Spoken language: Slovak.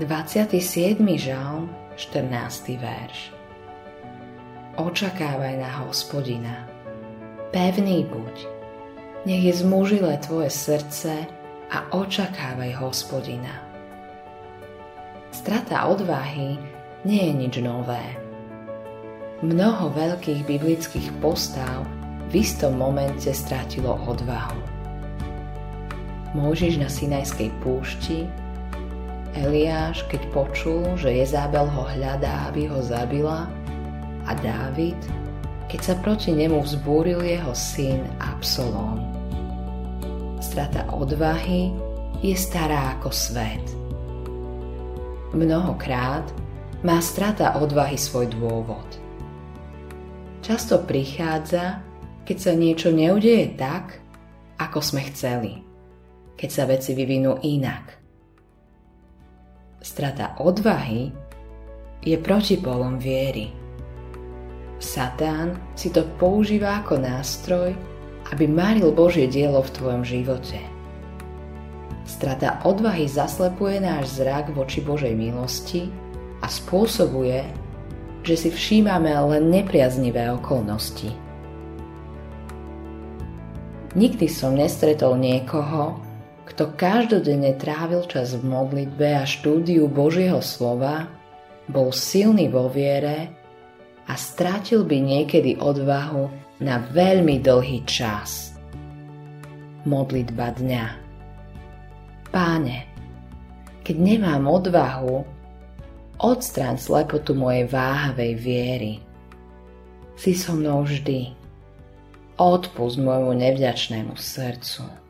27. žalm, 14. verš. Očakávaj na hospodina, pevný buď, nech je zmužile tvoje srdce a očakávaj hospodina. Strata odvahy nie je nič nové. Mnoho veľkých biblických postav v istom momente strátilo odvahu. Môžiš na Sinajskej púšti Eliáš, keď počul, že Jezábel ho hľadá, aby ho zabila, a Dávid, keď sa proti nemu vzbúril jeho syn Absalom. Strata odvahy je stará ako svet. Mnohokrát má strata odvahy svoj dôvod. Často prichádza, keď sa niečo neudeje tak, ako sme chceli, keď sa veci vyvinú inak – strata odvahy je protipolom viery. Satán si to používa ako nástroj, aby maril Božie dielo v tvojom živote. Strata odvahy zaslepuje náš zrak voči Božej milosti a spôsobuje, že si všímame len nepriaznivé okolnosti. Nikdy som nestretol niekoho, kto každodenne trávil čas v modlitbe a štúdiu Božieho slova, bol silný vo viere a strátil by niekedy odvahu na veľmi dlhý čas. Modlitba dňa Páne, keď nemám odvahu, odstráň slepotu mojej váhavej viery. Si so mnou vždy. Odpust môjmu nevďačnému srdcu.